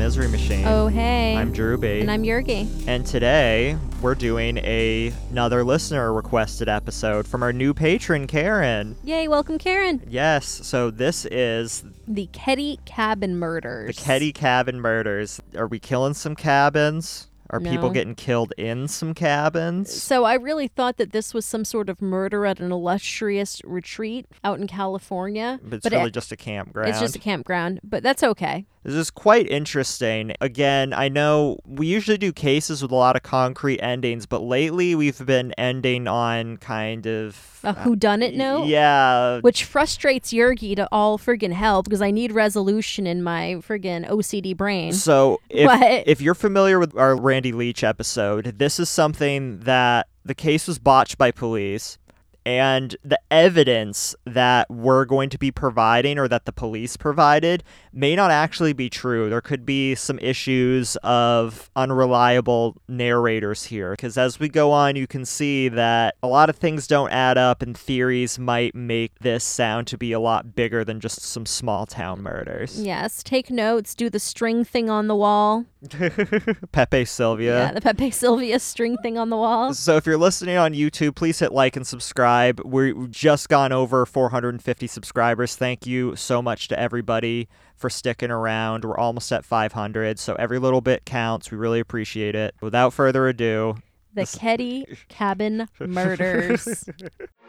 Misery Machine. Oh, hey. I'm Drewby. And I'm Yergy. And today we're doing a, another listener requested episode from our new patron, Karen. Yay, welcome, Karen. Yes, so this is The Keddie Cabin Murders. the Keddie Cabin Murders. Are we killing some cabins? Are people getting killed in some cabins? So I really thought that this was some sort of murder at an illustrious retreat out in California. But it's but really it- just a campground. it's just a campground, but that's okay. This is quite interesting. Again, I know we usually do cases with a lot of concrete endings, but lately we've been ending on kind of A whodunit note? Yeah, Which frustrates Yergy to all friggin' hell because I need resolution in my friggin' OCD brain. So if What? if you're familiar with our Randy Leach episode, this is something that the case was botched by police and the evidence that we're going to be providing or that the police provided may not actually be true. There could be some issues of unreliable narrators here because as we go on you can see that a lot of things don't add up and theories might make this sound to be a lot bigger than just some small town murders. Yes, take notes, do the string thing on the wall. Pepe Sylvia. Yeah, the Pepe Sylvia string thing on the wall. So if you're listening on YouTube, please hit like and subscribe. We've just gone over 450 subscribers. Thank you so much to everybody for sticking around. We're almost at 500, so every little bit counts. We really appreciate it. Without further ado, The Keddie Cabin Murders.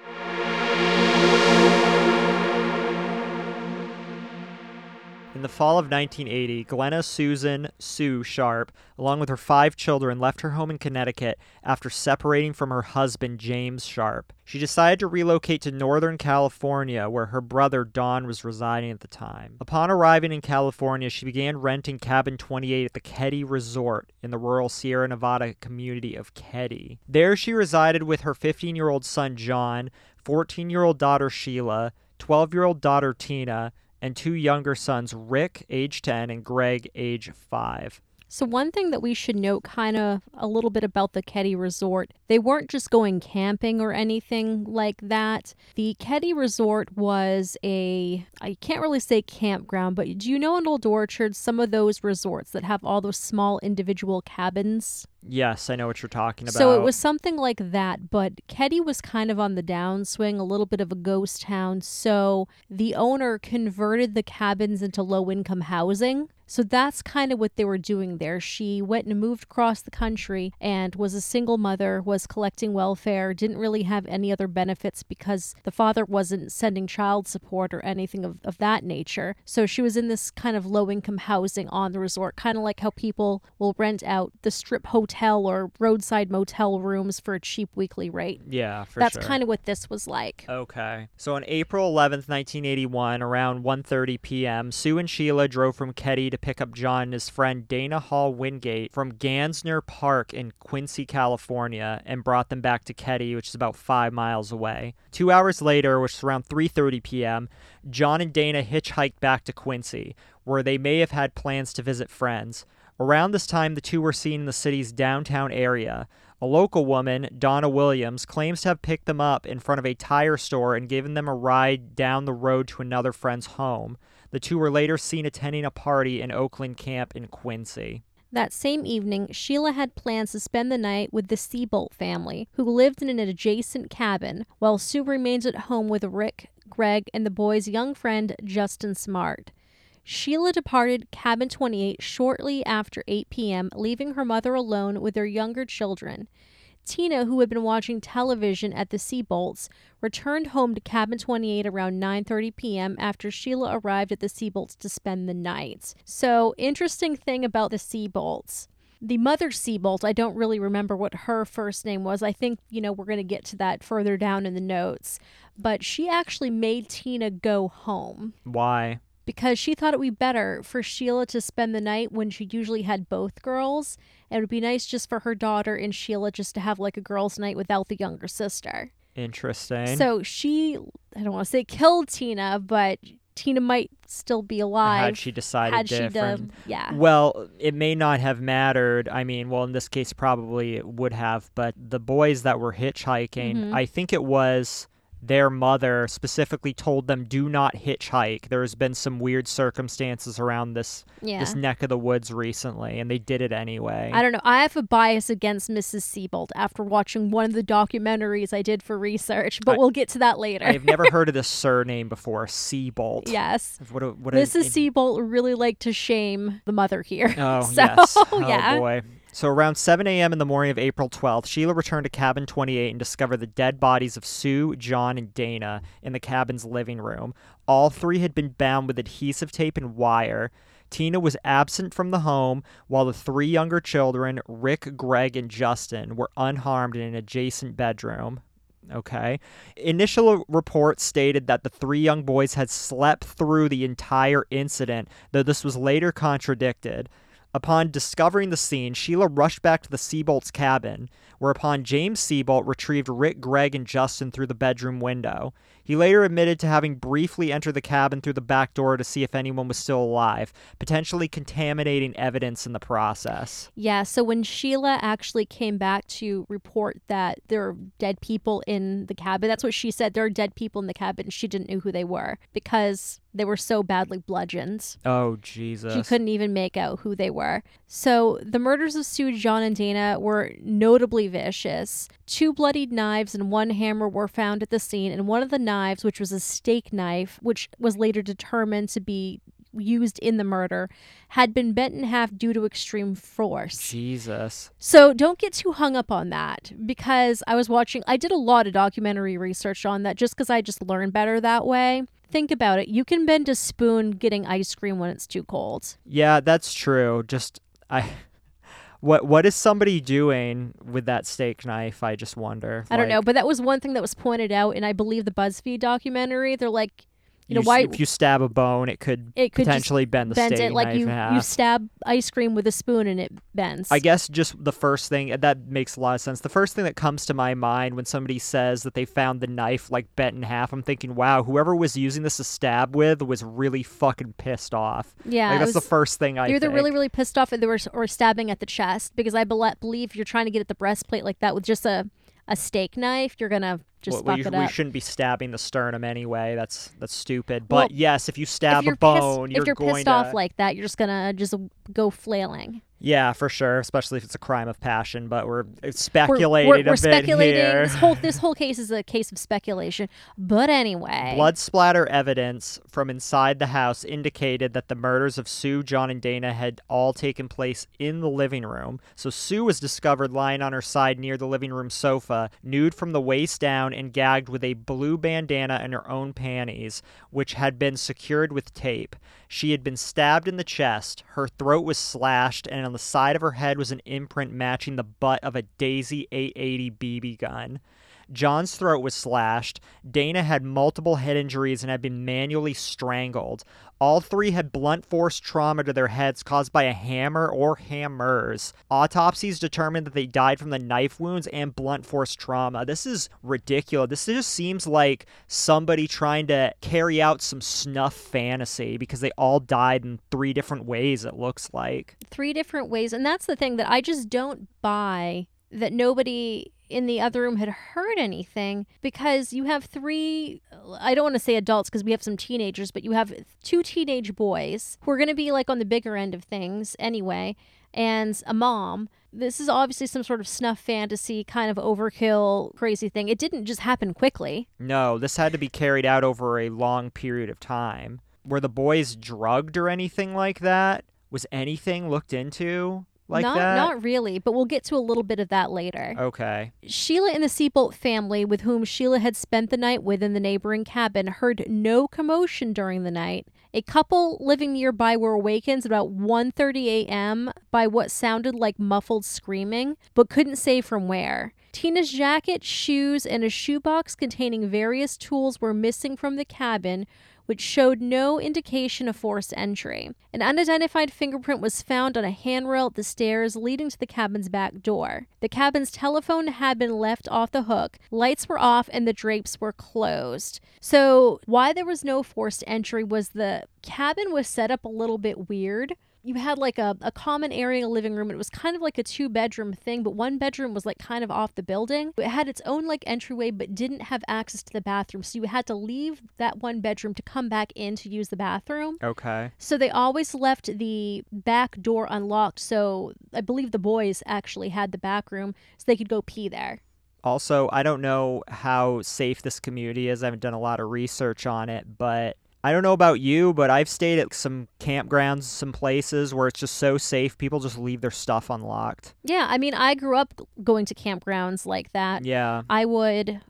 In the fall of 1980, Glenna Susan Sue Sharp, along with her five children, left her home in Connecticut after separating from her husband, James Sharp. She decided to relocate to Northern California, where her brother Don was residing at the time. Upon arriving in California, she began renting Cabin 28 at the Keddie Resort in the rural Sierra Nevada community of Keddie. There, she resided with her 15 year old son, John, 14 year old daughter, Sheila, 12 year old daughter, Tina, and two younger sons, Rick, age 10, and Greg, age 5. So, one thing that we should note kind of a little bit about the Keddie Resort, they weren't just going camping or anything like that. The Keddie Resort was a, I can't really say campground, but do you know in Old Orchard some of those resorts that have all those small individual cabins? Yes, I know what you're talking about. So it was something like that, but Keddie was kind of on the downswing, a little bit of a ghost town. So the owner converted the cabins into low income housing. So that's kind of what they were doing there. She went and moved across the country and was a single mother, was collecting welfare, didn't really have any other benefits because the father wasn't sending child support or anything of, of that nature. So she was in this kind of low income housing on the resort, kind of like how people will rent out the strip hotel or roadside motel rooms for a cheap weekly rate. Yeah, for That's sure. kind of what this was like. Okay. So on April 11th, 1981, around 1:30 p.m., Sue and Sheila drove from Keddie to pick up John and his friend Dana Hall Wingate from Gansner Park in Quincy, California, and brought them back to Keddie, which is about 5 miles away. 2 hours later, which is around 3:30 p.m., John and Dana hitchhiked back to Quincy, where they may have had plans to visit friends. Around this time, the two were seen in the city's downtown area. A local woman, Donna Williams, claims to have picked them up in front of a tire store and given them a ride down the road to another friend's home. The two were later seen attending a party in Oakland Camp in Quincy. That same evening, Sheila had plans to spend the night with the Seabolt family, who lived in an adjacent cabin, while Sue remains at home with Rick, Greg, and the boy's young friend, Justin Smartt. Sheila departed Cabin 28 shortly after 8 p.m., leaving her mother alone with their younger children. Tina, who had been watching television at the Seabolts, returned home to Cabin 28 around 9:30 p.m. after Sheila arrived at the Seabolts to spend the night. So, interesting thing about the Seabolts. The mother Seabolt, I don't really remember what her first name was. I think, you know, we're going to get to that further down in the notes. But she actually made Tina go home Why? Because she thought it would be better for Sheila to spend the night when she usually had both girls. It would be nice just for her daughter and Sheila just to have like a girls' night without the younger sister. Interesting. So she, I don't want to say killed Tina, but Tina might still be alive had she decided had she done. Yeah. Well, it may not have mattered. I mean, well, in this case, probably it would have. But the boys that were hitchhiking, Mhm. I think it was their mother specifically told them do not hitchhike. There's been some weird circumstances around this Yeah. this neck of the woods recently, and they did it anyway. I don't know. I have a bias against Mrs. Seabolt after watching one of the documentaries I did for research, but I- we'll get to that later. I've never heard of this surname before, Seabolt. yes. What a, what a, Mrs. Seabolt really liked to shame the mother here. Oh, so, yes. Oh, yeah. boy. So around 7 a.m. in the morning of April 12th, Sheila returned to cabin 28 and discovered the dead bodies of Sue, John, and Dana in the cabin's living room. All three had been bound with adhesive tape and wire. Tina was absent from the home, while the three younger children, Rick, Greg, and Justin, were unharmed in an adjacent bedroom. Okay. Initial reports stated that the three young boys had slept through the entire incident, though this was later contradicted. Upon discovering the scene, Sheila rushed back to the Seabolt's cabin, whereupon James Seabolt retrieved Rick, Greg, and Justin through the bedroom window. He later admitted to having briefly entered the cabin through the back door to see if anyone was still alive, potentially contaminating evidence in the process. Yeah, so when Sheila actually came back to report that there are dead people in the cabin, that's what she said. There are dead people in the cabin. She didn't know who they were because they were so badly bludgeoned. Oh, Jesus. She couldn't even make out who they were. So the murders of Sue, John, and Dana were notably vicious. Two bloodied knives and one hammer were found at the scene, and one of the knives, which was a steak knife, which was later determined to be used in the murder, had been bent in half due to extreme force. Jesus. So don't get too hung up on that because I was watching, I did a lot of documentary research on that just because I just learned better that way. Think about it. You can bend a spoon getting ice cream when it's too cold. Yeah, that's true. Just I what what is somebody doing with that steak knife? I just wonder. I don't know, but that was one thing that was pointed out in I believe the BuzzFeed documentary. They're like, you know, why if you stab a bone, it could it could potentially bend the bend steak it like you in half. you stab ice cream with a spoon and it bends. I guess just the first thing uh, that makes a lot of sense. The first thing that comes to my mind when somebody says that they found the knife like bent in half, I'm thinking, wow, whoever was using this to stab with was really fucking pissed off. yeah, like that's the first thing I You're think. really, really pissed off, or they were or stabbing at the chest because I bel- believe you're trying to get at the breastplate like that with just a, a steak knife. You're gonna just Well, we, we shouldn't be stabbing the sternum anyway. That's that's stupid. Well, But yes, if you stab if a bone, pissed, you're if you're going pissed to off like that, you're just gonna just go flailing. Yeah, for sure, especially if it's a crime of passion. But we're We're, speculating we're, we're bit speculating. here. This whole this whole case is a case of speculation. But anyway, Blood splatter evidence from inside the house indicated that the murders of Sue, John, and Dana had all taken place in the living room. So Sue was discovered lying on her side near the living room sofa, nude from the waist down and gagged with a blue bandana and her own panties, which had been secured with tape. She had been stabbed in the chest, her throat was slashed, and on the side of her head was an imprint matching the butt of a Daisy 880 BB gun. John's throat was slashed. Dana had multiple head injuries and had been manually strangled. All three had blunt force trauma to their heads caused by a hammer or hammers. Autopsies determined that they died from the knife wounds and blunt force trauma. This is ridiculous. This just seems like somebody trying to carry out some snuff fantasy because they all died in three different ways, it looks like. three different ways, and that's the thing that I just don't buy that nobody in the other room had heard anything because you have three I don't want to say adults because we have some teenagers, but you have two teenage boys who are going to be like on the bigger end of things anyway, and a mom. This is obviously some sort of snuff fantasy kind of overkill crazy thing. It didn't just happen quickly. No, this had to be carried out over a long period of time. Were the boys drugged or anything like that? Was anything looked into like not that? not really, but we'll get to a little bit of that later. Okay. Sheila and the Seabolt family, with whom Sheila had spent the night with in the neighboring cabin, heard no commotion during the night. A couple living nearby were awakened about 1:30 a.m. by what sounded like muffled screaming, but couldn't say from where. Tina's jacket, shoes, and a shoebox containing various tools were missing from the cabin, which showed no indication of forced entry. An unidentified fingerprint was found on a handrail at the stairs leading to the cabin's back door. The cabin's telephone had been left off the hook, lights were off, and the drapes were closed. So, why there was no forced entry was the cabin was set up a little bit weird. You had like a, a common area living room. It was kind of like a two bedroom thing, but one bedroom was like kind of off the building. It had its own like entryway, but didn't have access to the bathroom. So you had to leave that one bedroom to come back in to use the bathroom. Okay. So they always left the back door unlocked. So I believe the boys actually had the back room so they could go pee there. Also, I don't know how safe this community is. I haven't done a lot of research on it, but I don't know about you, but I've stayed at some campgrounds, some places where it's just so safe. People just leave their stuff unlocked. Yeah, I mean, I grew up going to campgrounds like that. Yeah. I would,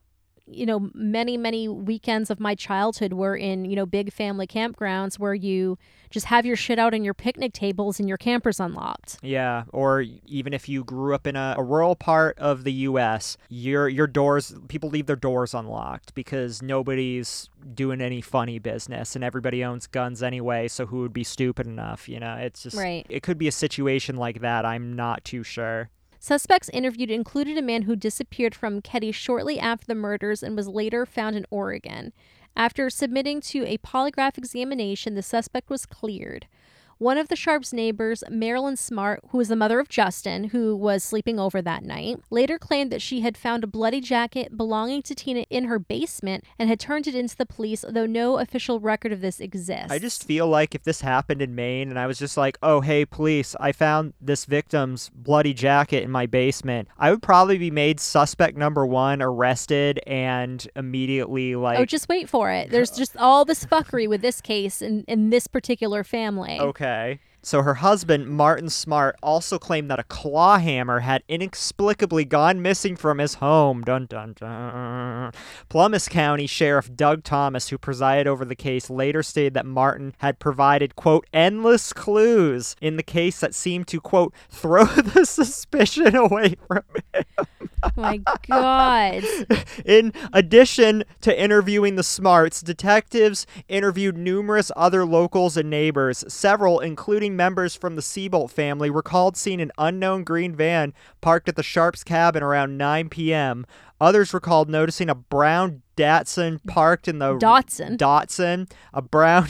you know, many, many weekends of my childhood were in, you know, big family campgrounds where you just have your shit out on your picnic tables and your campers unlocked. Yeah, or even if you grew up in a, a, rural part of the U.S., your your doors people leave their doors unlocked because nobody's doing any funny business and everybody owns guns anyway. So who would be stupid enough? You know, it's just right. It could be a situation like that. I'm not too sure. Suspects interviewed included a man who disappeared from Keddie shortly after the murders and was later found in Oregon. After submitting to a polygraph examination, the suspect was cleared. One of the Sharps' neighbors, Marilyn Smartt, who was the mother of Justin, who was sleeping over that night, later claimed that she had found a bloody jacket belonging to Tina in her basement and had turned it into the police, though no official record of this exists. I just feel like if this happened in Maine and I was just like, oh, hey, police, I found this victim's bloody jacket in my basement, I would probably be made suspect number one, arrested, and immediately oh, like. Oh, just wait for it. There's just all this fuckery with this case in, in this particular family. Okay. So her husband, Martin Smartt, also claimed that a claw hammer had inexplicably gone missing from his home. Dun dun dun. Plumas County Sheriff Doug Thomas, who presided over the case, later stated that Martin had provided, quote, endless clues in the case that seemed to, quote, throw the suspicion away from him. My God. In addition to interviewing the Smarts, detectives interviewed numerous other locals and neighbors. Several, including members from the Seabolt family, recalled seeing an unknown green van parked at the Sharps cabin around 9 p.m. Others recalled noticing a brown Datsun parked in the Datsun. Datsun, a brown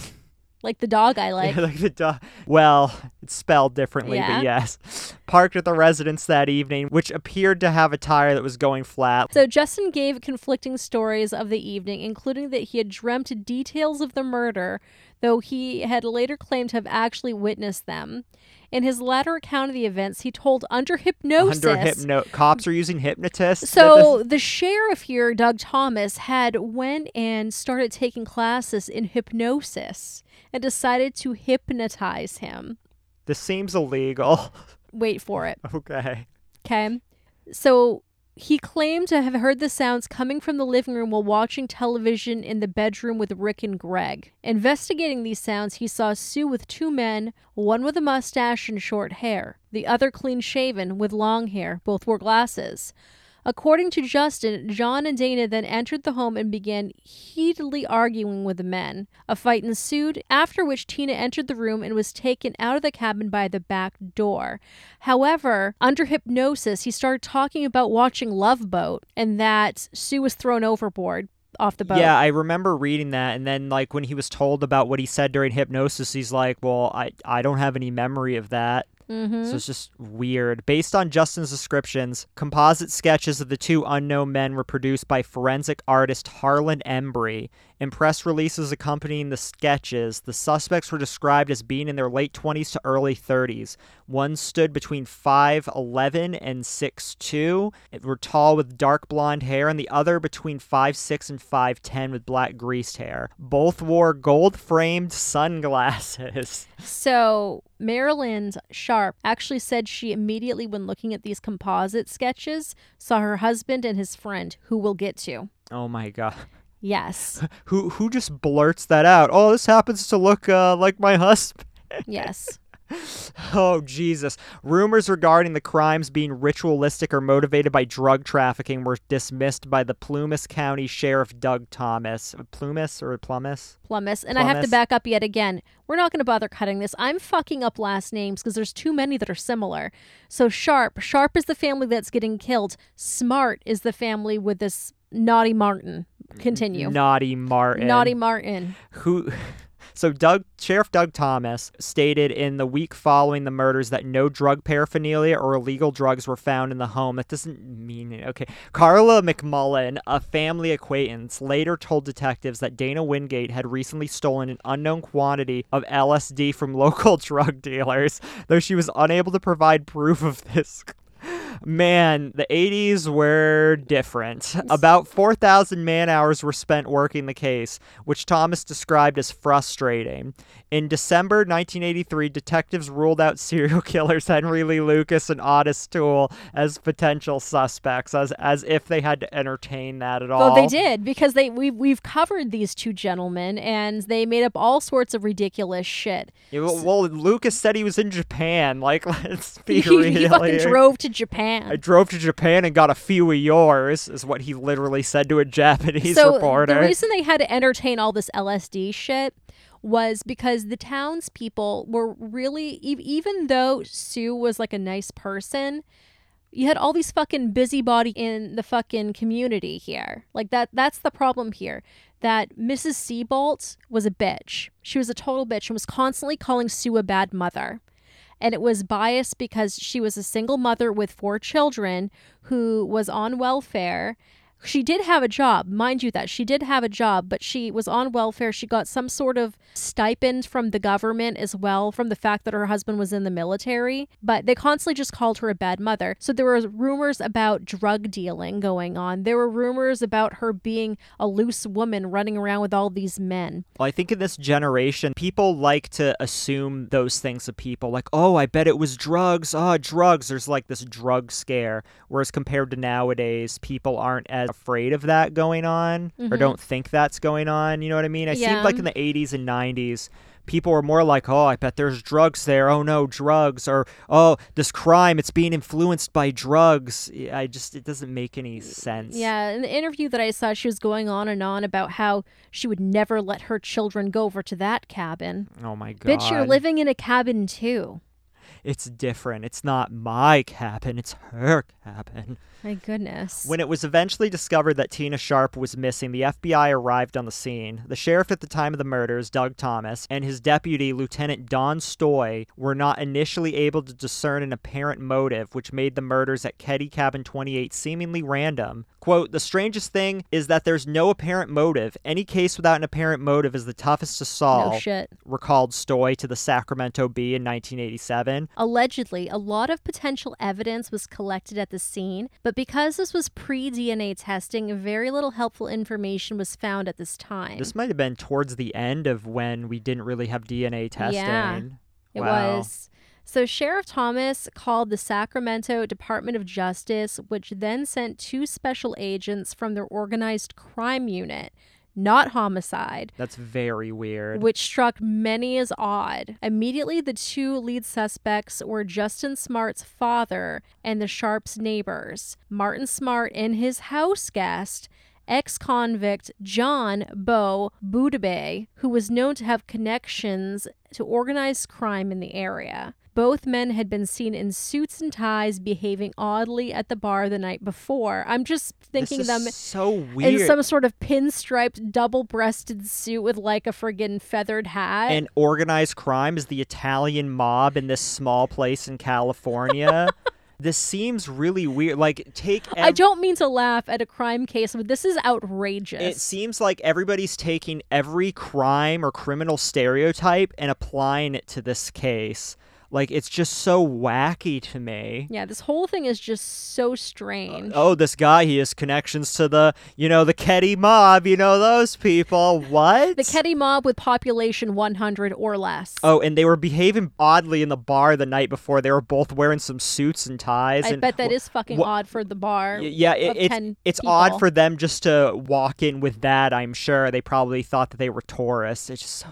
like the dog I like. like the dog. Well, it's spelled differently, Yeah. but yes. Parked at the residence that evening, which appeared to have a tire that was going flat. So Justin gave conflicting stories of the evening, including that he had dreamt details of the murder, though he had later claimed to have actually witnessed them. In his latter account of the events, he told under hypnosis. Under hypno, cops are using hypnotists. So the sheriff here, Doug Thomas, had went and started taking classes in hypnosis and decided to hypnotize him. This seems illegal. Wait for it. okay. Okay. So he claimed to have heard the sounds coming from the living room while watching television in the bedroom with Rick and Greg. Investigating these sounds, he saw Sue with two men, one with a mustache and short hair, the other clean shaven with long hair. Both wore glasses. According to Justin, John and Dana then entered the home and began heatedly arguing with the men. A fight ensued, after which Tina entered the room and was taken out of the cabin by the back door. However, under hypnosis, he started talking about watching Love Boat and that Sue was thrown overboard off the boat. Yeah, I remember reading that, and then like when he was told about what he said during hypnosis, he's like, "Well, I I don't have any memory of that." Mm-hmm. So it's just weird. Based on Justin's descriptions, composite sketches of the two unknown men were produced by forensic artist Harlan Embry. In press releases accompanying the sketches, the suspects were described as being in their late 20s to early 30s. One stood between 5'11 and 6'2, and were tall with dark blonde hair, and the other between 5'6 and 5'10 with black greased hair. Both wore gold framed sunglasses. So, Maryland Sharp actually said she immediately, when looking at these composite sketches, saw her husband and his friend, who we'll get to. Oh my god. Yes. who who just blurts that out? Oh, this happens to look uh, like my husband. Yes. Oh Jesus! Rumors regarding the crimes being ritualistic or motivated by drug trafficking were dismissed by the Plumas County Sheriff Doug Thomas. Plumas or Plumas? Plumas. And I have to back up yet again. We're not going to bother cutting this. I'm fucking up last names because there's too many that are similar. So, Sharp. Sharp is the family that's getting killed. Smart is the family with this naughty Martin. Continue. Naughty Martin. Naughty Martin. Who? So Doug Sheriff Doug Thomas stated in the week following the murders that no drug paraphernalia or illegal drugs were found in the home. That doesn't mean it. Okay. Carla McMullen, a family acquaintance, later told detectives that Dana Wingate had recently stolen an unknown quantity of LSD from local drug dealers, though she was unable to provide proof of this Man, the 80s were different. About 4,000 man hours were spent working the case, which Thomas described as frustrating. In December 1983, detectives ruled out serial killers Henry Lee Lucas and Ottis Toole as potential suspects, as as if they had to entertain that at all. Well, they did because they we we've covered these two gentlemen and they made up all sorts of ridiculous shit. Yeah, well, well, Lucas said he was in Japan. Like, let's be he, real. he fucking here. drove to Japan. I drove to Japan and got a few of yours, is what he literally said to a Japanese so reporter. the reason they had to entertain all this LSD shit was because the townspeople were really even though Sue was like a nice person, you had all these fucking busybody in the fucking community here. Like that that's the problem here. That Mrs. Seabolt was a bitch. She was a total bitch and was constantly calling Sue a bad mother. And it was biased because she was a single mother with four children who was on welfare she did have a job, mind you, that she did have a job, but she was on welfare. She got some sort of stipend from the government as well, from the fact that her husband was in the military. But they constantly just called her a bad mother. So there were rumors about drug dealing going on. There were rumors about her being a loose woman running around with all these men. Well, I think in this generation, people like to assume those things of people, like, oh, I bet it was drugs. Oh, drugs. There's like this drug scare. Whereas compared to nowadays, people aren't as afraid of that going on or Mhm. don't think that's going on. You know what I mean? It seemed like in the 80s and 90s, people were more like, oh, I bet there's drugs there. Oh, no, drugs. Or, oh, this crime, it's being influenced by drugs. I just, it doesn't make any sense. Yeah, in the interview that I saw, she was going on and on about how she would never let her children go over to that cabin. Oh, my God. Bitch, you're living in a cabin too. It's different. It's not my cabin, it's her cabin. My goodness. When it was eventually discovered that Tina Sharp was missing, the FBI arrived on the scene. The sheriff at the time of the murders, Doug Thomas, and his deputy, Lieutenant Don Stoy, were not initially able to discern an apparent motive, which made the murders at Keddie Cabin 28 seemingly random. Quote, the strangest thing is that there's no apparent motive. Any case without an apparent motive is the toughest to solve, no shit. recalled Stoy to the Sacramento Bee in 1987. Allegedly, a lot of potential evidence was collected at the scene, but because this was pre DNA testing, very little helpful information was found at this time. This might have been towards the end of when we didn't really have DNA testing. Yeah, It Wow. was. So Sheriff Thomas called the Sacramento Department of Justice, which then sent two special agents from their organized crime unit, not homicide, That's very weird. which struck many as odd. Immediately, the two lead suspects were Justin Smartt's father and the Sharps' neighbors. Martin Smartt and his house guest, ex convict John Bo Boubede, who was known to have connections to organized crime in the area. Both men had been seen in suits and ties behaving oddly at the bar the night before. I'm just thinking this them so weird. in some sort of pinstriped, double breasted suit with like a friggin' feathered hat. and organized crime is the Italian mob in this small place in California. this seems really weird. Like take I don't mean to laugh at a crime case, but this is outrageous. it seems like everybody's taking every crime or criminal stereotype and applying it to this case. Like it's just so wacky to me. yeah, this whole thing is just so strange. Oh, this guy, he has connections to the, you know, the Keddie mob, you know, those people. What? the Keddie mob with population 100 or less. Oh, and they were behaving oddly in the bar the night before. They were both wearing some suits and ties. I and bet that is fucking odd for the bar. Y- Yeah, it, it's 10 it's odd for them just to walk in with that. I'm sure they probably thought that they were tourists. It's just so.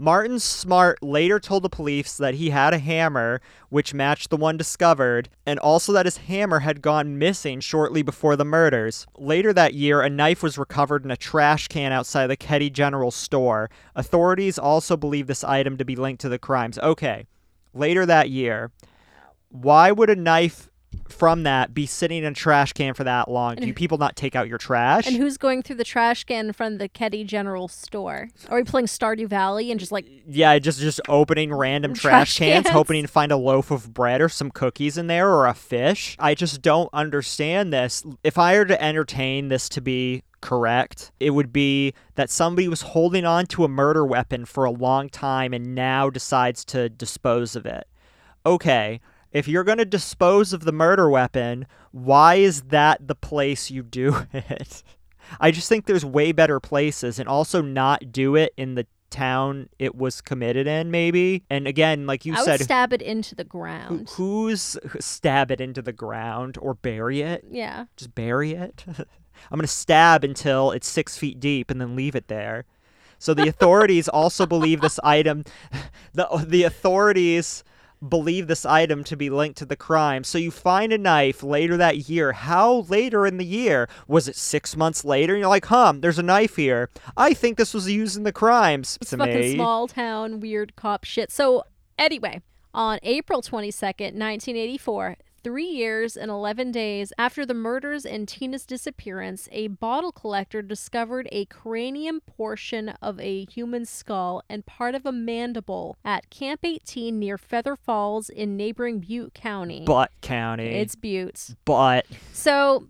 Martin Smartt later told the police that he had a hammer which matched the one discovered, and also that his hammer had gone missing shortly before the murders. Later that year, a knife was recovered in a trash can outside the Keddie General Store. Authorities also believe this item to be linked to the crimes. Okay, later that year, why would a knife from that be sitting in a trash can for that long? Do And- you people not take out your trash? And who's going through the trash can in front of the Keddie General Store? Are we playing Stardew Valley and just like yeah, just just opening random Trash trash, cans, cans. hoping to find a loaf of bread or some cookies in there or a fish. I just don't understand this. If I were to entertain this to be correct, it would be that somebody was holding on to a murder weapon for a long time and now decides to dispose of it. Okay, if you're going to dispose of the murder weapon, why is that the place you do it? I just think there's way better places and also not do it in the town it was committed in maybe. And again, like you I said stab it into the who- ground? who's stab it into the ground or bury it? yeah. Just bury it. I'm going to stab until it's 6 feet deep and then leave it there. So the authorities also believe this item the the authorities believe this item to be linked to the crime. So you find a knife later that year. How later in the year? Was it six months later? And you're like, huh, there's a knife here. I think this was used in the crimes. It's fucking me. small town weird cop shit. So anyway, on April 22nd, 1984, three years and 11 days after the murders and Tina's disappearance, a bottle collector discovered a cranium portion of a human skull and part of a mandible at Camp 18 near Feather Falls in neighboring Butte County. Butt County. It's Butte. but So,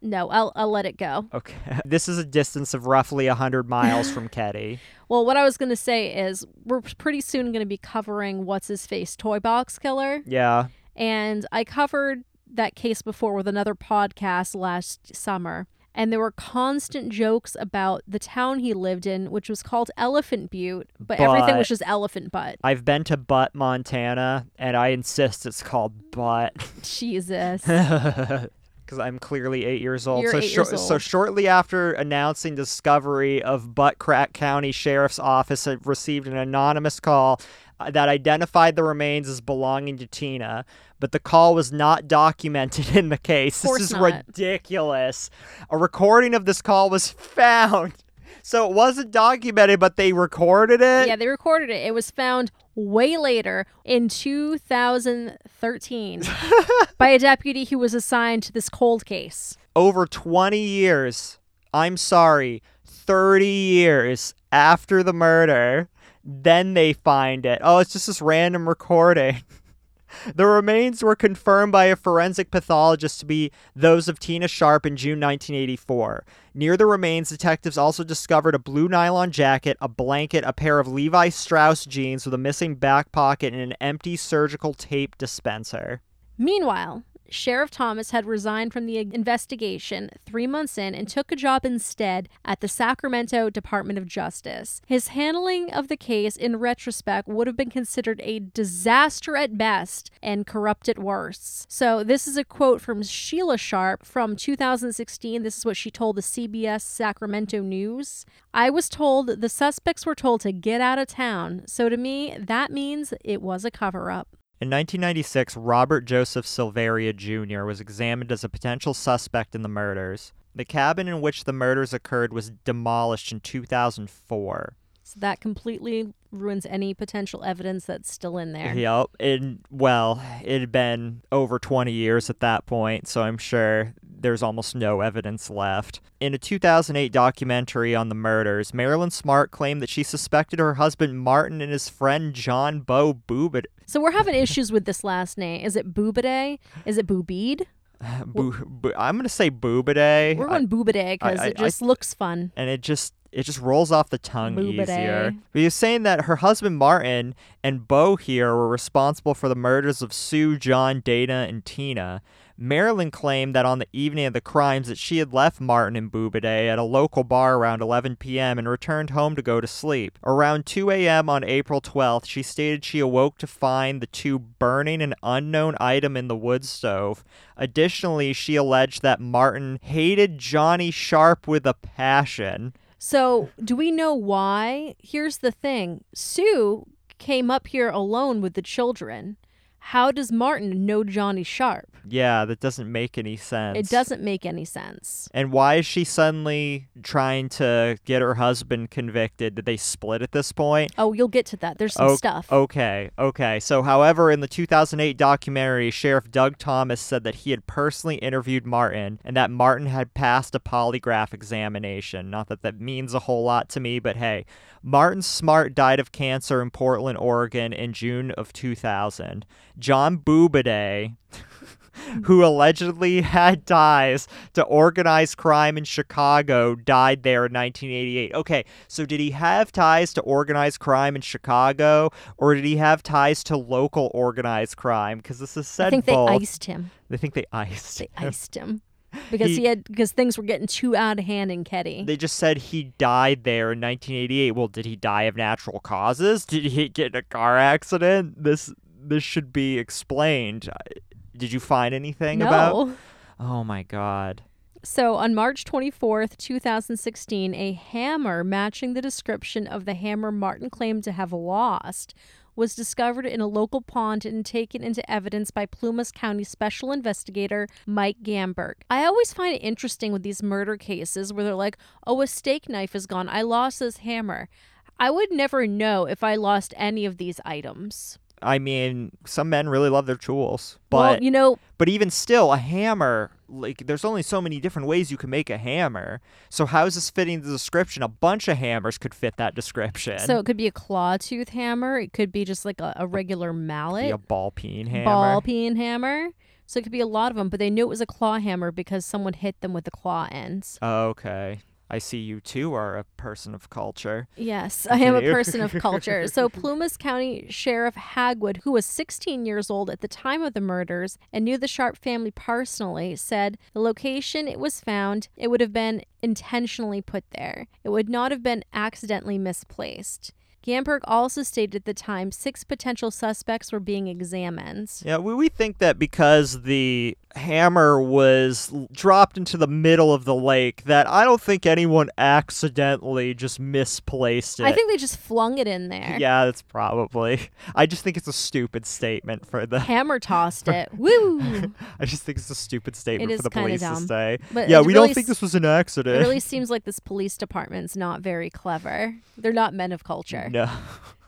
no, I'll, I'll let it go. okay. This is a distance of roughly 100 miles from Keddie. Well, what I was going to say is we're pretty soon going to be covering What's His Face Toy Box Killer. Yeah. And I covered that case before with another podcast last summer. And there were constant jokes about the town he lived in, which was called Elephant Butte, but, everything was just elephant butt. I've been to Butt, Montana, and I insist it's called Butt. Jesus. Because I'm clearly eight years old. You're so, eight shor- years so shortly after announcing discovery of Butt Crack County Sheriff's Office had received an anonymous call uh, that identified the remains as belonging to Tina, but the call was not documented in the case. This is not. ridiculous. A recording of this call was found. So it wasn't documented, but they recorded it. yeah, they recorded it. It was found way later in 2013 by a deputy who was assigned to this cold case. over 20 years, I'm sorry, 30 years after the murder, then they find it. Oh, it's just this random recording. The remains were confirmed by a forensic pathologist to be those of Tina Sharp in June 1984. Near the remains, detectives also discovered a blue nylon jacket, a blanket, a pair of Levi Strauss jeans with a missing back pocket, and an empty surgical tape dispenser. Meanwhile, Sheriff Thomas had resigned from the investigation three months in and took a job instead at the Sacramento Department of Justice. His handling of the case, in retrospect, would have been considered a disaster at best and corrupt at worst. So, this is a quote from Sheila Sharp from 2016. This is what she told the CBS Sacramento News. I was told the suspects were told to get out of town, so to me, that means it was a cover up. In 1996, Robert Joseph Silveria Jr. was examined as a potential suspect in the murders. The cabin in which the murders occurred was demolished in 2004. So that completely ruins any potential evidence that's still in there. Yep. And, well, it had been over 20 years at that point, so I'm sure there's almost no evidence left. In a 2008 documentary on the murders, Marilyn Smartt claimed that she suspected her husband Martin and his friend John Bo Bubid. So we're having issues with this last name. Is it Boobade? Is it Boobede? Bu- bu- I'm going to say Bubide. We're going Boobade because I- it I- just looks fun. and it just it just rolls off the tongue Boobity. easier. But was saying that her husband Martin and Bo here were responsible for the murders of Sue, John, Dana, and Tina. Marilyn claimed that on the evening of the crimes that she had left Martin and Boubede at a local bar around 11 p.m. and returned home to go to sleep. Around 2 a.m. on April 12th, she stated she awoke to find the two burning an unknown item in the wood stove. Additionally, she alleged that Martin hated Johnny Sharp with a passion. So do we know why? Here's the thing Sue came up here alone with the children. How does Martin know Johnny Sharp? Yeah, that doesn't make any sense. It doesn't make any sense. And why is she suddenly trying to get her husband convicted? Did they split at this point? Oh, you'll get to that. There's some O- stuff. Okay, okay. So, however, in the 2008 documentary, Sheriff Doug Thomas said that he had personally interviewed Martin and that Martin had passed a polygraph examination. Not that that means a whole lot to me, but hey, Martin Smartt died of cancer in Portland, Oregon in June of 2000. John Boubede. Who allegedly had ties to organized crime in Chicago died there in 1988. Okay, so did he have ties to organized crime in Chicago, or did he have ties to local organized crime? Because this is said I think they iced him. They think they iced. They him. iced him because He- he, had because things were getting too out of hand in Keddie. They just said he died there in 1988. Well, did he die of natural causes? Did he get in a car accident? This this should be explained. Uh, did you find anything no. about? Oh my god. So on March 24th, 2016, a hammer matching the description of the hammer Martin claimed to have lost was discovered in a local pond and taken into evidence by Plumas County Special Investigator Mike Gamberg. I always find it interesting with these murder cases where they're like, oh, a steak knife is gone. I lost this hammer. I would never know if I lost any of these items. I mean, some men really love their tools, well, but you know, but even still, a hammer like there's only so many different ways you can make a hammer. So how is this fitting the description? A bunch of hammers could fit that description. so it could be a claw tooth hammer. It could be just like a, a regular mallet. be a ball peen hammer. ball peen hammer. So it could be a lot of them, but they knew it was a claw hammer because someone hit them with the claw ends. Okay. I see you too are a person of culture. Yes, I am a person of culture. So Plumas County Sheriff Hagwood, who was 16 years old at the time of the murders and knew the Sharp family personally, said the location it was found, it would have been intentionally put there. It would not have been accidentally misplaced. Gamberg also stated at the time six potential suspects were being examined. Yeah, we, we think that because the hammer was dropped into the middle of the lake, that I don't think anyone accidentally just misplaced it. I think they just flung it in there. Yeah, that's probably. I just think it's a stupid statement for the. Hammer tossed it. Woo! I just think it's a stupid statement is for the police to say. But yeah, we really don't think this was an accident. It really seems like this police department's not very clever. They're not men of culture. no.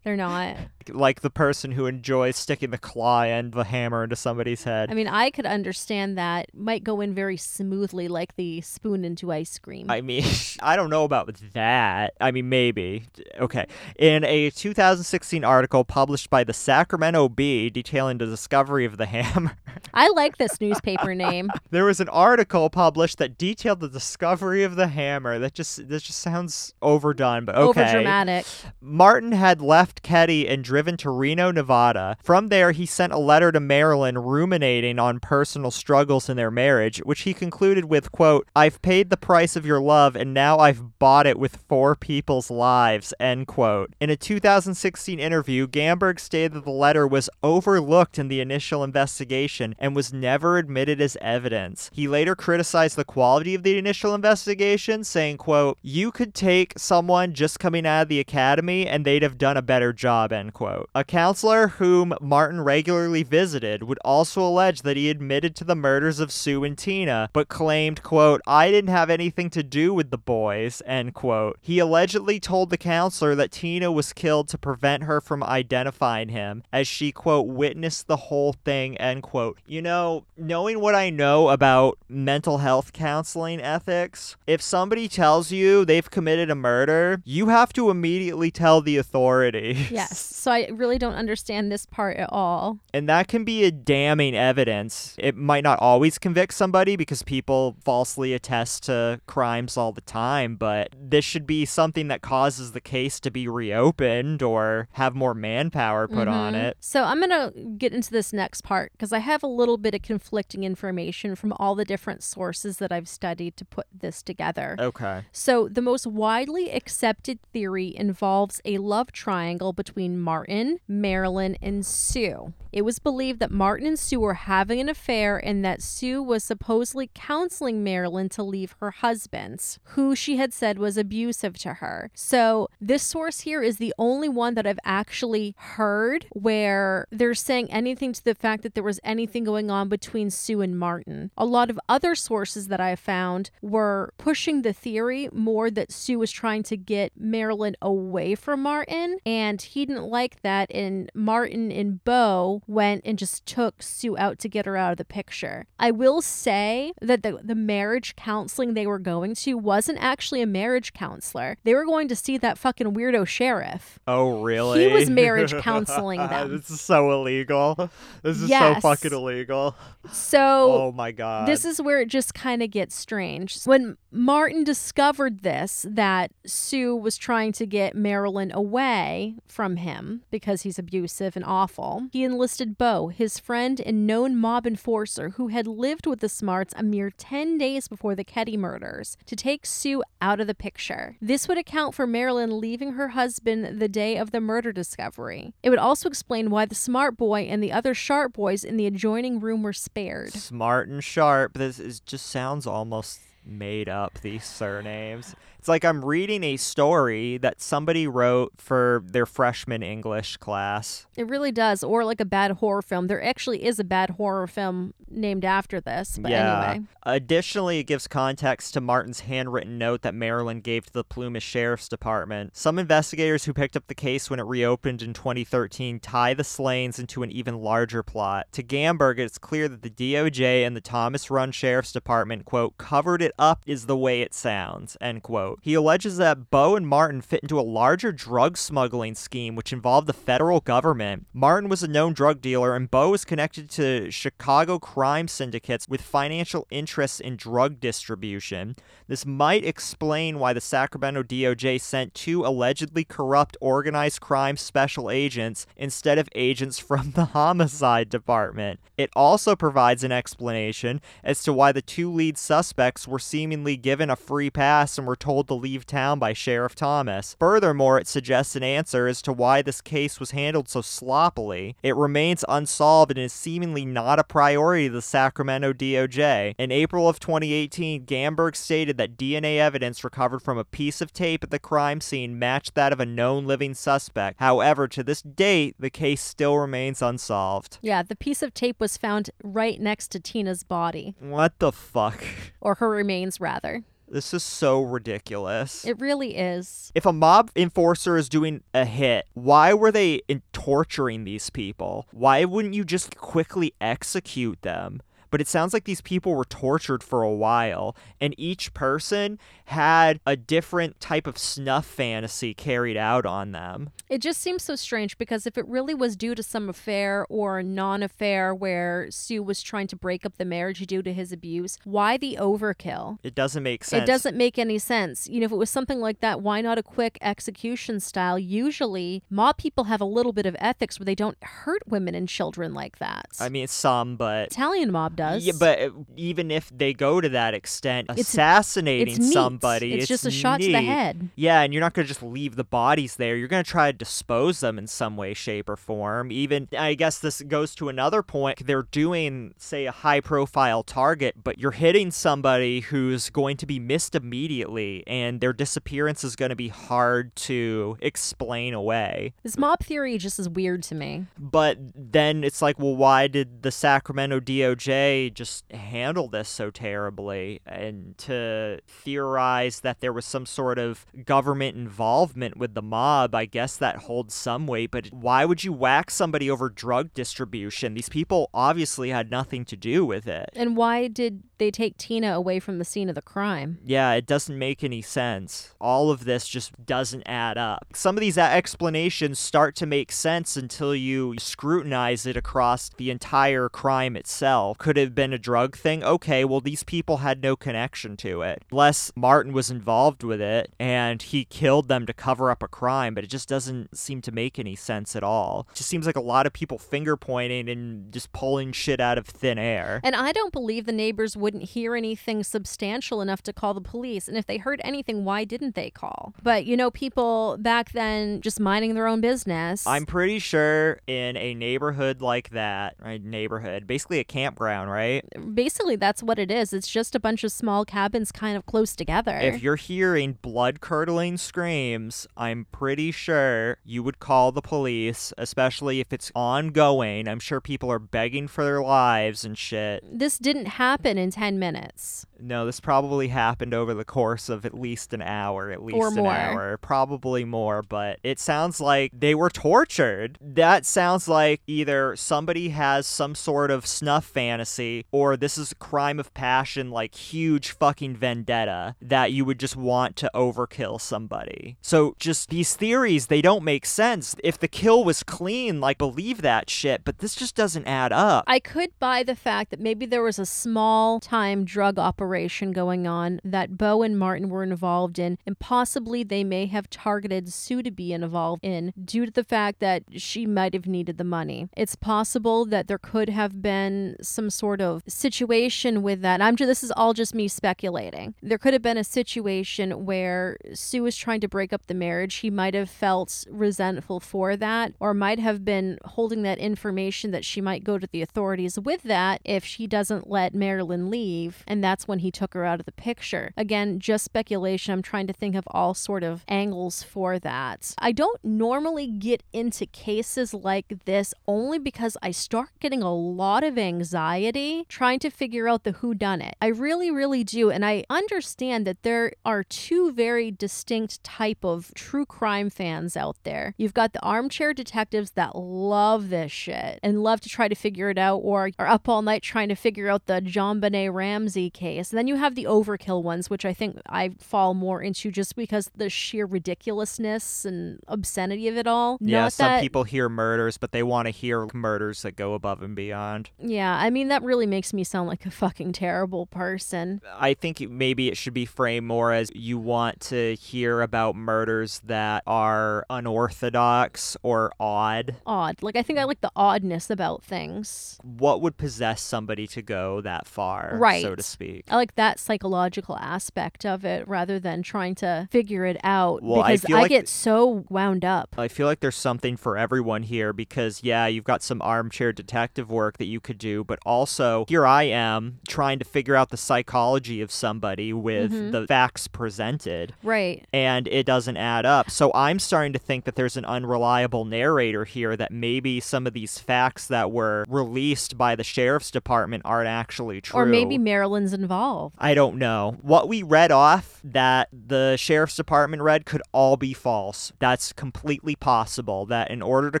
They're not. Like the person who enjoys sticking the claw and the hammer into somebody's head. I mean, I could understand that. Might go in very smoothly like the spoon into ice cream. I mean, I don't know about that. I mean, maybe. Okay. In a 2016 article published by the Sacramento Bee detailing the discovery of the hammer, I like this newspaper name. there was an article published that detailed the discovery of the hammer. That just that just sounds overdone, but okay. Over dramatic. Martin had left Keddie and driven to Reno, Nevada. From there, he sent a letter to Marilyn ruminating on personal struggles in their marriage, which he concluded with, quote, I've paid the price of your love and now I've bought it with four people's lives, end quote. In a 2016 interview, Gamberg stated that the letter was overlooked in the initial investigation and was never admitted as evidence. He later criticized the quality of the initial investigation, saying, quote, You could take someone just coming out of the academy and they'd have done a better job, end quote. A counselor whom Martin regularly visited would also allege that he admitted to the murders of Sue and Tina, but claimed, quote, I didn't have anything to do with the boys, end quote. He allegedly told the counselor that Tina was killed to prevent her from identifying him, as she, quote, witnessed the whole thing, end quote. You know, knowing what I know about mental health counseling ethics, if somebody tells you they've committed a murder, you have to immediately tell the authorities. Yes. So I really don't understand this part at all. And that can be a damning evidence. It might not always convict somebody because people falsely attest to crimes all the time, but this should be something that causes the case to be reopened or have more manpower put on Mhm. it. So I'm going to get into this next part because I have a little bit of conflicting information from all the different sources that I've studied to put this together. Okay. So, the most widely accepted theory involves a love triangle between Martin, Marilyn, and Sue. It was believed that Martin and Sue were having an affair and that Sue was supposedly counseling Marilyn to leave her husband, who she had said was abusive to her. So, this source here is the only one that I've actually heard where they're saying anything to the fact that there was anything going on between Sue and Martin. A lot of other sources that I found were pushing the theory more that Sue was trying to get Marilyn away from Martin, and he didn't like that, and Martin and Bo went and just took Sue out to get her out of the picture. I will say that the, the marriage counseling they were going to wasn't actually a marriage counselor. They were going to see that fucking weirdo sheriff. Oh, really? He was marriage counseling them. this is so illegal. This is Yes. so fucking illegal. So Oh my god. This is where it just kind of gets strange. When Martin discovered this, that Sue was trying to get Marilyn away from him because he's abusive and awful, he enlisted Bo, his friend and known mob enforcer who had lived with the Smartts a mere 10 days before the Keddie murders, to take Sue out of the picture. This would account for Marilyn leaving her husband the day of the murder discovery. It would also explain why the Smartt boy and the other Sharp boys in the adjoining room were spared. smart and sharp. This is just sounds almost made up these surnames. It's like I'm reading a story that somebody wrote for their freshman English class. It really does. Or like a bad horror film. There actually is a bad horror film named after this. But yeah. anyway. Additionally, it gives context to Martin's handwritten note that Marilyn gave to the Plumas Sheriff's Department. Some investigators who picked up the case when it reopened in 2013 tie the Slanes into an even larger plot. To Gamberg, it's clear that the DOJ and the Thomas Run Sheriff's Department, quote, covered it up is the way it sounds, end quote. He alleges that Bo and Martin fit into a larger drug smuggling scheme which involved the federal government. Martin was a known drug dealer, and Bo was connected to Chicago crime syndicates with financial interests in drug distribution. This might explain why the Sacramento DOJ sent two allegedly corrupt organized crime special agents instead of agents from the homicide department. It also provides an explanation as to why the two lead suspects were seemingly given a free pass and were told to leave town by Sheriff Thomas. Furthermore, it suggests an answer as to why this case was handled so sloppily. It remains unsolved and is seemingly not a priority to the Sacramento DOJ. In April of 2018, Gamberg stated that DNA evidence recovered from a piece of tape at the crime scene matched that of a known living suspect. However, to this date, the case still remains unsolved. Yeah, the piece of tape was found right next to Tina's body, What the fuck? or her remains, rather. This is so ridiculous. It really is. if a mob enforcer is doing a hit, why were they in torturing these people? Why wouldn't you just quickly execute them? But it sounds like these people were tortured for a while, and each person had a different type of snuff fantasy carried out on them. It just seems so strange because if it really was due to some affair or non affair where Sue was trying to break up the marriage due to his abuse, why the overkill? It doesn't make sense. It doesn't make any sense. You know, if it was something like that, why not a quick execution style? Usually, mob people have a little bit of ethics where they don't hurt women and children like that. I mean, some, but Italian mob does. Yeah, but uh, even if they go to that extent, It's- assassinating it's somebody, It's just a shot to the head. Yeah, and you're not going to just leave the bodies there. You're going to try to dispose them in some way, shape, or form. Even, I guess this goes to another point. They're doing, say, a high profile target, but you're hitting somebody who's going to be missed immediately, and their disappearance is going to be hard to explain away. This mob theory just is weird to me. But then it's like, well, why did the Sacramento DOJ just handle this so terribly? And to theorize that there was some sort of government involvement with the mob, I guess that holds some weight. But why would you whack somebody over drug distribution? These people obviously had nothing to do with it. And why did they take Tina away from the scene of the crime? Yeah, it doesn't make any sense. All of this just doesn't add up. Some of these explanations start to make sense until you scrutinize it across the entire crime itself. Could have been a drug thing, okay, well, these people had no connection to it. Unless Martin was involved with it and he killed them to cover up a crime, but it just doesn't seem to make any sense at all. It just seems like a lot of people finger pointing and just pulling shit out of thin air. And I don't believe the neighbors wouldn't hear anything substantial enough to call the police. And if they heard anything, why didn't they call? But, you know, people back then just minding their own business. I'm pretty sure in a neighborhood like that, right? Neighborhood, basically a campground, right? Basically, that's what it is. It's just a bunch of small cabins kind of close together. If you're hearing blood curdling screams, I'm pretty sure you would call the police, especially if it's ongoing. I'm sure people are begging for their lives and shit. this didn't happen in 10 minutes. No, this probably happened over the course of at least an hour, at least Or an more. hour, probably more, but it sounds like they were tortured. That sounds like either somebody has some sort of snuff fantasy or this is a crime of passion, like huge fucking vendetta that you would just want to overkill somebody. So just these theories, they don't make sense. If the kill was clean, like believe that shit, but this just doesn't add up. I could buy the fact that maybe there was a small time drug operation going on that Bo and Martin were involved in, and possibly they may have targeted Sue to be involved in due to the fact that she might have needed the money. It's possible that there could have been some sort of situation with that. I'm just, this is all just me speculating. There could have been a situation where Sue was trying to break up the marriage. He might have felt resentful for that, or might have been holding that information that she might go to the authorities with that if she doesn't let Marilyn leave, and that's when he took her out of the picture. Again, just speculation. I'm trying to think of all sort of angles for that. I don't normally get into cases like this only because I start getting a lot of anxiety trying to figure out the who done it. I really really do and I understand that there are two very distinct type of true crime fans out there. You've got the armchair detectives that love this shit and love to try to figure it out or are up all night trying to figure out the JonBenét Ramsey case. And then you have the overkill ones, which I think I fall more into just because the sheer ridiculousness and obscenity of it all. Yeah, Not some that, people hear murders, but they want to hear murders that go above and beyond. Yeah, I mean that really makes me sound like a fucking terrible person. I think maybe it should be framed more as you want to hear about murders that are unorthodox or odd. Odd. Like I think I like the oddness about things. What would possess somebody to go that far, right. so to speak? I like that psychological aspect of it rather than trying to figure it out Well, I because feel I like- get so wound up. I feel like there's something for everyone here because, yeah, you've got some armchair detective work that you could do, but also here I am trying to figure out the psychology of somebody with Mm-hmm. the facts presented. Right. and it doesn't add up. So I'm starting to think that there's an unreliable narrator here that maybe some of these facts that were released by the sheriff's department aren't actually true. Or maybe Marilyn's involved. I don't know. What we read off that the sheriff's department read could all be false. That's completely possible. That in order to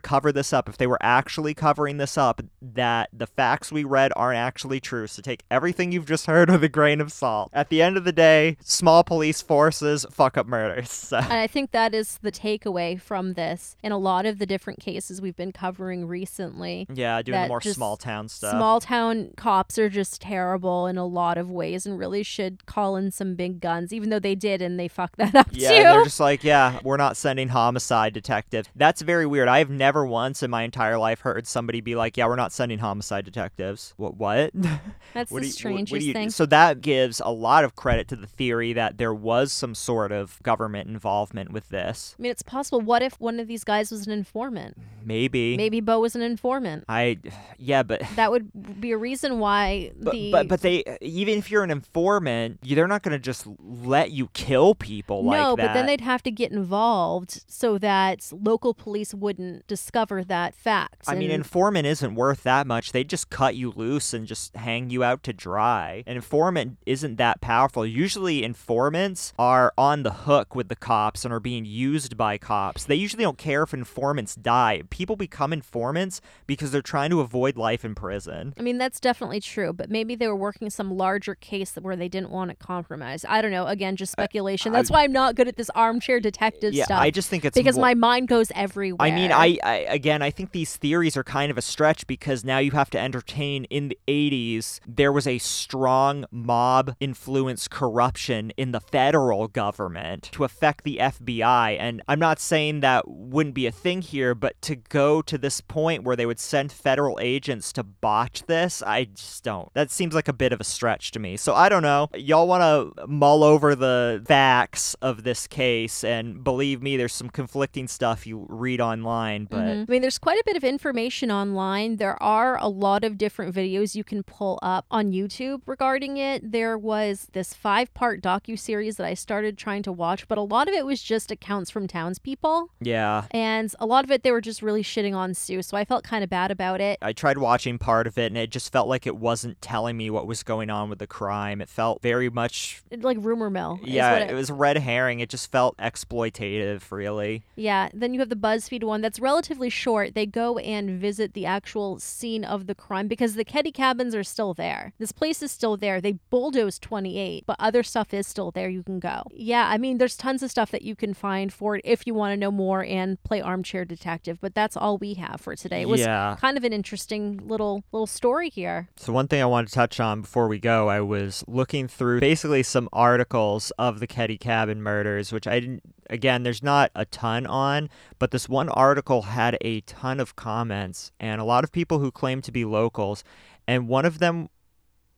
cover this up, if they were actually covering this up, that the facts we read aren't actually true. So take everything you've just heard with a grain of salt. At the end of the day, small police forces fuck up murders. So. And I think that is the takeaway from this in a lot of the different cases we've been covering recently. Yeah, doing the more small town stuff. Small town cops are just terrible in a lot of ways and really should call in some big guns, even though they did and they fucked that up yeah, too. Yeah, they're just like, yeah, we're not sending homicide detectives. That's very weird. I've never once in my entire life heard somebody be like, yeah, we're not sending homicide detectives. What? What? That's What the you- strangest what do you- thing. So that gives a lot of credit to the theory that there was some sort of government involvement with this. I mean, it's possible. What if one of these guys was an informant? Maybe. Maybe Bo was an informant. I, yeah, but. That would be a reason why But, the but but they even if you're an informant, you- they're not going to just let you kill people like no, but then they'd have to get involved so that local police wouldn't discover that fact. I mean, informant isn't worth that much. They just cut you loose and just hang you out to dry. An informant isn't that powerful. Usually, informants are on the hook with the cops and are being used by cops. They usually don't care if informants die. People become informants because they're trying to avoid life in prison. I mean, that's definitely true, but maybe they were working some larger case where they didn't want it compromised. I don't know. Again, just speculation. That's why I'm not good at this armchair detective yeah, stuff. I just think it's because mo- my mind goes everywhere. I mean, I, I again, I think these theories are kind of a stretch because now you have to entertain in the 80s there was a strong mob influence corruption in the federal government to affect the FBI and I'm not saying that wouldn't be a thing here but to go to this point where they would send federal agents to botch this, I just don't. That seems like a bit of a stretch to me. So I don't know. Y'all want to mull over the facts of this case and believe me there's some conflicting stuff you read online, but Mhm. I mean, there's quite a bit of information online. There are a lot of different videos you can pull up on YouTube regarding it. There was this five-part docu-series that I started trying to watch, but a lot of it was just accounts from townspeople. yeah. And a lot of it, they were just really shitting on Sue. So I felt kind of bad about it. I tried watching part of it and it just felt like it wasn't telling me what was going on with the crime. It felt very much Like rumor mill. yeah, what it was red herring. It just felt exploitative, really. Yeah, then you have the BuzzFeed one that's relatively short. They go and visit the actual scene of the crime because the Keddie cabins are still there. This place is still there. They bulldozed 28, but other stuff is still there. You can go. Yeah, I mean, there's tons of stuff that you can find for it if you want to know more and play armchair detective. But that's all we have for today. It was Yeah. kind of an interesting little little story here. So one thing I wanted to touch on before we go, I was looking through basically some articles of the Keddie Cabin murders, which I didn't again, there's not a ton on, but this one article had a ton of comments and a lot of people who claim to be locals, and one of them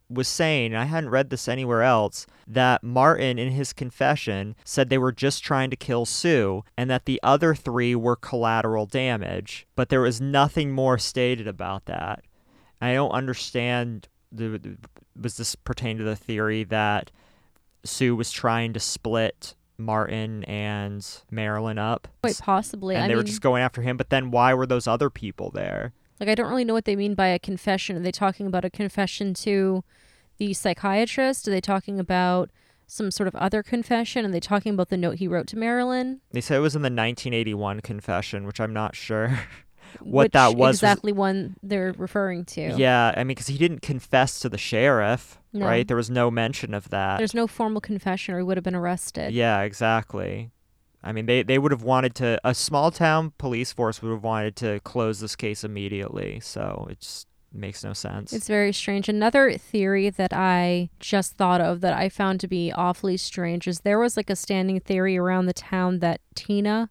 was saying, and I hadn't read this anywhere else, that Martin, in his confession, said they were just trying to kill Sue and that the other three were collateral damage. But there was nothing more stated about that. I don't understand. The, the- was this pertain to the theory that Sue was trying to split Martin and Marilyn up? Quite possibly. and I they mean, were just going after him, but then why were those other people there? Like, I don't really know what they mean by a confession. Are they talking about a confession to the psychiatrist? Are they talking about some sort of other confession? Are they talking about the note he wrote to Marilyn? They said it was in the 1981 confession, which I'm not sure what that was. was- exactly one they're referring to. Yeah, I mean, because he didn't confess to the sheriff, No. right? There was no mention of that. There's no formal confession or he would have been arrested. Yeah, exactly. I mean, they, they would have wanted to, a small town police force would have wanted to close this case immediately. So it just makes no sense. It's very strange. Another theory that I just thought of that I found to be awfully strange is there was like a standing theory around the town that Tina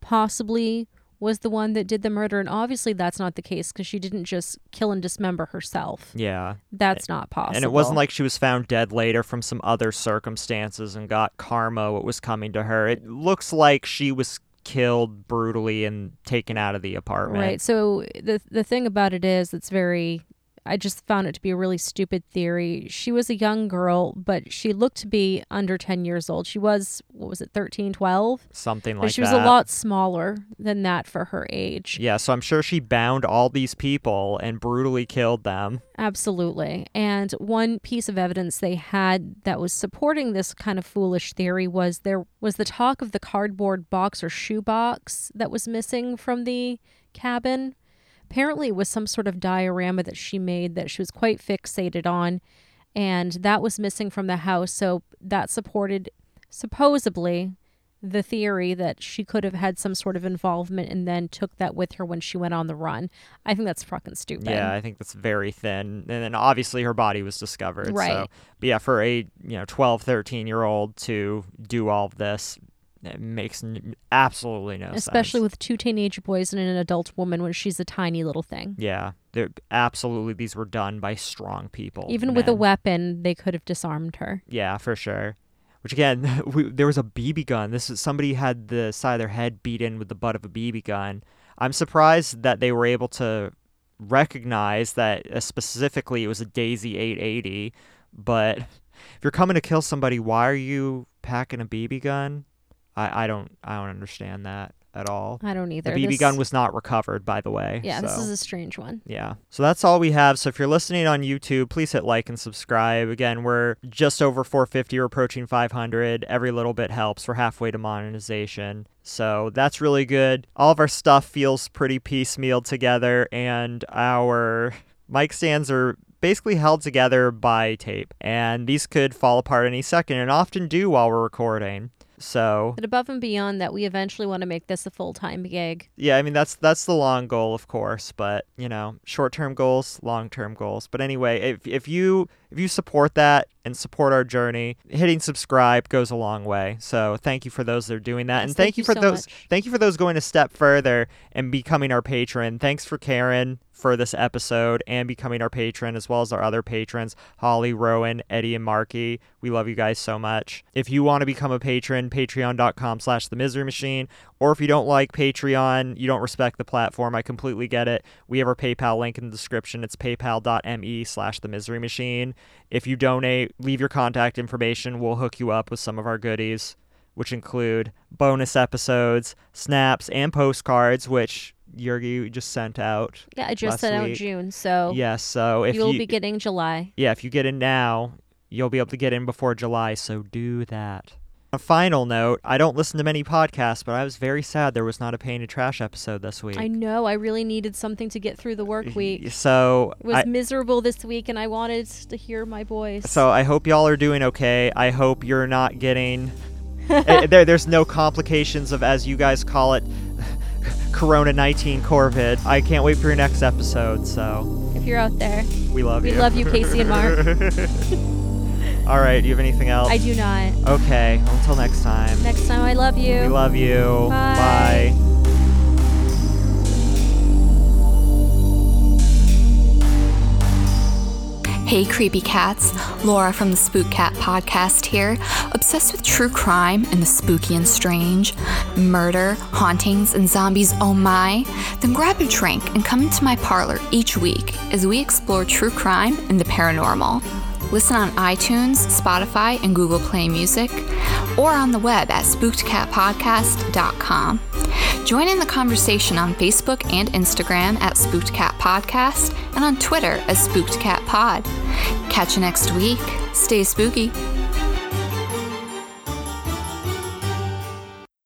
possibly was the one that did the murder. And obviously that's not the case because she didn't just kill and dismember herself. yeah. That's not possible. And it wasn't like she was found dead later from some other circumstances and got karma what was coming to her. It looks like she was killed brutally and taken out of the apartment. Right. So the the thing about it is it's very I just found it to be a really stupid theory. She was a young girl, but she looked to be under 10 years old. She was what was it 13, 12? Something like that. she was that. a lot smaller than that for her age. Yeah, so I'm sure she bound all these people and brutally killed them. Absolutely. And one piece of evidence they had that was supporting this kind of foolish theory was there was the talk of the cardboard box or shoebox that was missing from the cabin. Apparently, it was some sort of diorama that she made that she was quite fixated on, and that was missing from the house. So that supported, supposedly, the theory that she could have had some sort of involvement and then took that with her when she went on the run. I think that's fucking stupid. Yeah, I think that's very thin. And then obviously her body was discovered. So, Right. but yeah, for a, you know, 12, 13 year old to do all of this, it makes n- absolutely no sense. especially with two teenage boys and an adult woman when she's a tiny little thing. Yeah, they're absolutely these were done by strong people. Even with a weapon, they could have disarmed her. Yeah, for sure. Which again, we, there was a BB gun. This is somebody had the side of their head beat in with the butt of a BB gun. I'm surprised that they were able to recognize that uh, specifically it was a Daisy 880. But if you're coming to kill somebody, why are you packing a BB gun? I, I don't I don't understand that at all. I don't either. The. BB This- gun was not recovered, by the way. Yeah, this is a strange one. yeah. So that's all we have. So if you're listening on YouTube, please hit like and subscribe. Again, we're just over 450. We're approaching 500. Every little bit helps. We're halfway to monetization. So that's really good. All of our stuff feels pretty piecemeal together, and our mic stands are basically held together by tape, and these could fall apart any second, and often do while we're recording. So But above and beyond that, we eventually want to make this a full time gig. yeah, I mean that's that's the long goal, of course, but you know, short term goals, long term goals. But anyway, if if you if you support that and support our journey, hitting subscribe goes a long way. So thank you for those that are doing that, Yes, and thank, thank you you for so those much. thank you for those going a step further and becoming our patron. Thanks for Kearen for this episode and becoming our patron, as well as our other patrons, Holly, Rowan, Eddie, and Marky. We love you guys so much. If you want to become a patron, patreon.com slash the misery machine. Or if you don't like Patreon, you don't respect the platform, I completely get it. We have our PayPal link in the description. It's paypal.me slash the misery machine. If you donate, leave your contact information. We'll hook you up with some of our goodies, which include bonus episodes, snaps, and postcards, which Yergy just sent out. Yeah, I just sent out. June, so Yes, so if you'll you be getting July. yeah, if you get in now, you'll be able to get in before July, so do that. A final note, I don't listen to many podcasts, but I was very sad there was not a Painted Trash episode this week. I know. I really needed something to get through the work week. So It was I, miserable this week, and I wanted to hear my voice. so I hope y'all are doing okay. I hope you're not getting eh, there there's no complications of as you guys call it Corona 19 Corvid. I can't wait for your next episode, so if you're out there, we love we you. We love you, Casey and Mark. All right, do you have anything else? I do not. Okay, until next time. Next time, I love you. We love you. Bye. Bye. Hey, creepy cats. Laura from the Spook Cat podcast here. Obsessed with true crime and the spooky and strange, murder, hauntings, and zombies, oh my. Then grab a drink and come into my parlor each week as we explore true crime and the paranormal. Listen on iTunes, Spotify, and Google Play Music, or on the web at spookedcatpodcast.com. Join in the conversation on Facebook and Instagram at Spooked Cat Podcast and on Twitter as Spooked Cat Pod. Catch you next week. Stay spooky.